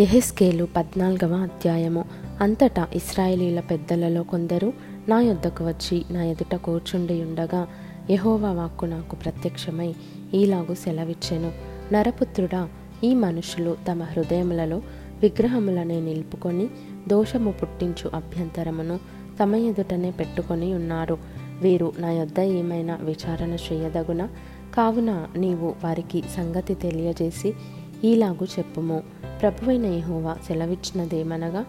ఎహెస్కేలు పద్నాలుగవ అధ్యాయము. అంతటా ఇస్రాయేలీల పెద్దలలో కొందరు నా యొద్దకు వచ్చి నా ఎదుట కూర్చుండి ఉండగా యహోవా వాక్కు నాకు ప్రత్యక్షమై ఈలాగు సెలవిచ్చెను. నరపుత్రుడా ఈ మనుషులు తమ హృదయములలో విగ్రహములనే నిలుపుకొని దోషము పుట్టించు అభ్యంతరమును తమ ఎదుటనే పెట్టుకొని ఉన్నారు. వీరు నా యొద్ద ఏమైనా విచారణ చేయదగున? కావున నీవు వారికి సంగతి తెలియజేసి ఈలాగు చెప్పుము. ప్రభువైన యహోవా సెలవిచ్చినదేమనగా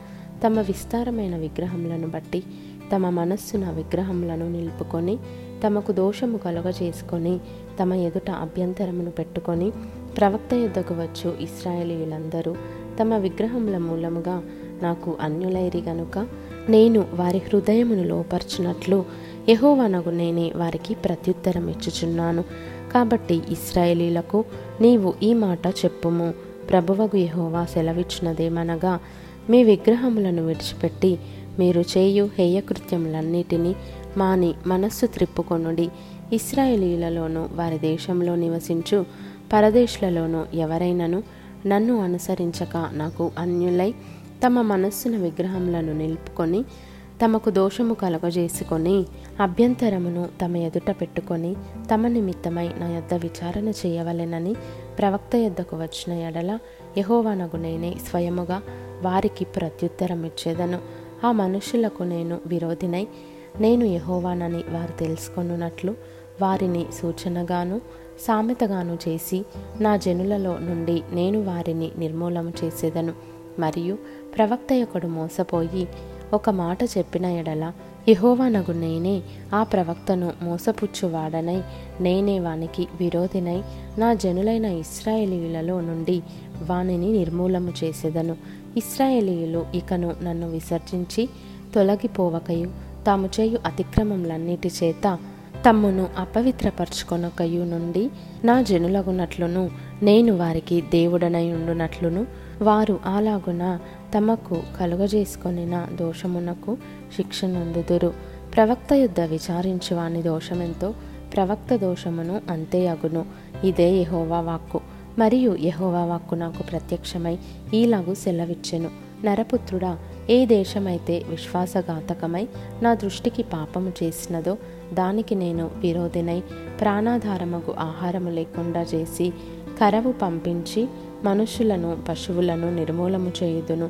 తమ విస్తారమైన విగ్రహములను బట్టి తమ మనస్సున విగ్రహములను నిలుపుకొని తమకు దోషము కలుగజేసుకొని తమ ఎదుట అభ్యంతరమును పెట్టుకొని ప్రవక్త యుద్ధకు వచ్చు ఇస్రాయేలీయులందరూ తమ విగ్రహముల మూలముగా నాకు అన్యులైరి గనుక నేను వారి హృదయమును లోపర్చునట్లు యహోవనగు నేనే వారికి ప్రత్యుత్తరం ఇచ్చుచున్నాను కాబట్టి ఇస్రాయేలీలకు నీవు ఈ మాట చెప్పుము. ప్రభువగు యహోవా సెలవిచ్చినదేమనగా మీ విగ్రహములను విడిచిపెట్టి మీరు చేయు హేయకృత్యములన్నిటినీ మాని మనస్సు త్రిప్పుకొనుడి. ఇస్రాయేలీలలోను వారి దేశంలో నివసించు పరదేశులలోను ఎవరైనను నన్ను అనుసరించక నాకు అన్యులై తమ మనస్సును విగ్రహములను నిలుపుకొని తమకు దోషము కలగజేసుకొని అభ్యంతరమును తమ ఎదుట పెట్టుకొని తమ నిమిత్తమై నా యొద్ద విచారణ చేయవలెనని ప్రవక్త యొద్దకు వచ్చిన ఎడల యహోవానగు నేనే స్వయముగా వారికి ప్రత్యుత్తరం ఇచ్చేదను ఆ మనుషులకు నేను విరోధినై నేను యహోవానని వారు తెలుసుకొనున్నట్లు వారిని సూచనగాను సామెతగాను చేసి నా జనులలో నుండి నేను వారిని నిర్మూలము చేసేదను. మరియు ప్రవక్త యొక్కడు మోసపోయి ఒక మాట చెప్పిన ఎడల యహోవానగు నేనే ఆ ప్రవక్తను మోసపుచ్చువాడనై నేనే వానికి విరోధినై నా జనులైన ఇస్రాయేలీలలో నుండి వానిని నిర్మూలము చేసేదను. ఇస్రాయేలీయులు ఇకను నన్ను విసర్జించి తొలగిపోవకయు తాము చేయు అతిక్రమములన్నిటి చేత తమ్మును అపవిత్రపరచుకొనకయు నుండి నా జనులగునట్లును నేను వారికి దేవుడనై ఉండునట్లును వారు అలాగున తమకు కలుగజేసుకొనిన దోషమునకు శిక్షనందుదురు. ప్రవక్త యుద్ధ విచారించు వాని దోషమెంతో ప్రవక్త దోషమును అంతే అగును. ఇదే యహోవా వాక్కు. మరియు యహోవా వాక్కు నాకు ప్రత్యక్షమై ఈలాగు సెలవిచ్చెను. నరపుత్రుడా ఏ దేశమైతే విశ్వాసఘాతకమై నా దృష్టికి పాపము చేసినదో దానికి నేను విరోధినై ప్రాణాధారముకు ఆహారము లేకుండా చేసి కరవు పంపించి మనుషులను పశువులను నిర్మూలము చేయుదును.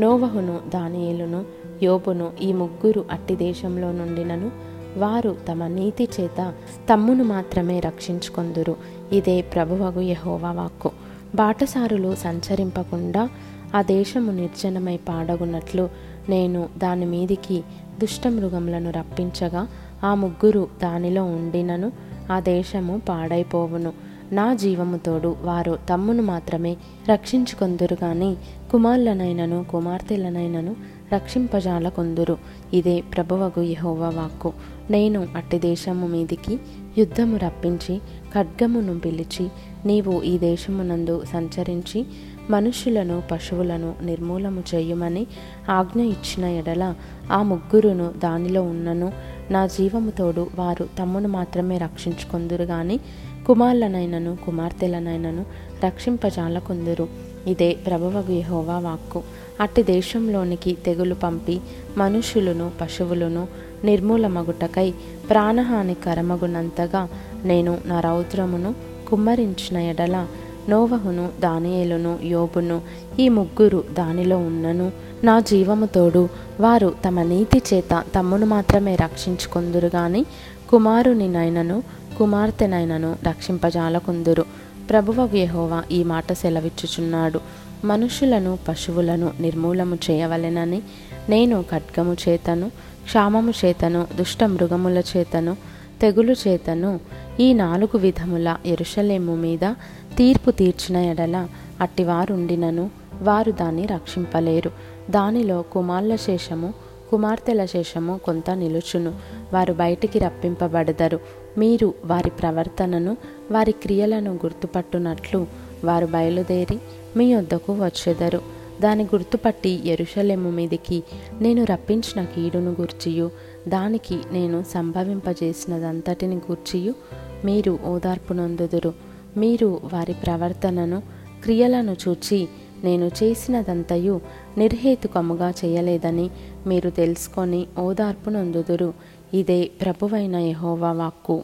నోవహును దానియేలును యోబును ఈ ముగ్గురు అట్టి దేశంలో నుండినను వారు తమ నీతి చేత తమ్మును మాత్రమే రక్షించుకొందురు. ఇదే ప్రభువగు యహోవా వాక్కు. బాటసారులు సంచరింపకుండా ఆ దేశము నిర్జనమై పాడగున్నట్లు నేను దాని మీదికి దుష్టమృగములను రప్పించగా ఆ ముగ్గురు దానిలో ఉండినను ఆ దేశము పాడైపోవును. నా జీవముతోడు వారు తమ్మును మాత్రమే రక్షించుకొందురు కానీ కుమారులనైనను కుమార్తెలనైనను రక్షింపజాల కొందురు ఇదే ప్రభువగు యహోవా వాక్కు. నేను అట్టి దేశము మీదికి యుద్ధము రప్పించి ఖడ్గమును పిలిచి నీవు ఈ దేశమునందు సంచరించి మనుషులను పశువులను నిర్మూలము చేయుమని ఆజ్ఞ ఇచ్చిన ఎడల ఆ ముగ్గురును దానిలో ఉన్నను. నా జీవముతోడు వారు తమ్మును మాత్రమే రక్షించుకొందురు కానీ కుమారులనైనను కుమార్తెలనైనను రక్షింపజాలకుందురు. ఇదే ప్రభువగు యహోవా వాక్కు. అట్టి దేశంలోనికి తెగులు పంపి మనుషులను పశువులను నిర్మూలమగుటకై ప్రాణహాని కరమగునంతగా నేను నా రౌద్రమును కుమ్మరించిన ఎడల నోవహును దానియేలును యోబును ఈ ముగ్గురు దానిలో ఉన్నను నా జీవముతోడు వారు తమ నీతి చేత తమ్మును మాత్రమే రక్షించుకుందురు గాని కుమారునినైనను కుమార్తెనైనను రక్షింపజాలకుందురు. ప్రభువగు యెహోవా ఈ మాట సెలవిచ్చుచున్నాడు. మనుషులను పశువులను నిర్మూలము చేయవలెనని నేను ఖడ్గము చేతను క్షామము చేతను దుష్ట మృగముల చేతను తెగులు చేతను ఈ నాలుగు విధముల ఎరుషలేము మీద తీర్పు తీర్చిన ఎడల అట్టివారుండినను వారు దాన్ని రక్షింపలేరు. దానిలో కుమార్ల శేషము కుమార్తెల శేషము కొంత నిలుచును. వారు బయటికి రప్పింపబడదరు. మీరు వారి ప్రవర్తనను వారి క్రియలను గుర్తుపట్టునట్లు వారు బయలుదేరి మీ వద్దకు వచ్చెదరు. దాని గుర్తుపట్టి ఎరుషలేము మీదికి నేను రప్పించిన కీడును గూర్చియు దానికి నేను సంభవింపజేసినదంతటిని గూర్చియు మీరు ఓదార్పు నొందుదురు మీరు వారి ప్రవర్తనను క్రియలను చూచి నేను చేసినదంతయు నిర్హేతుకముగా చేయలేదని మీరు తెలుసుకొని ఓదార్పు నందుదురు ఇదే ప్రభువైన యహోవా వాక్కు.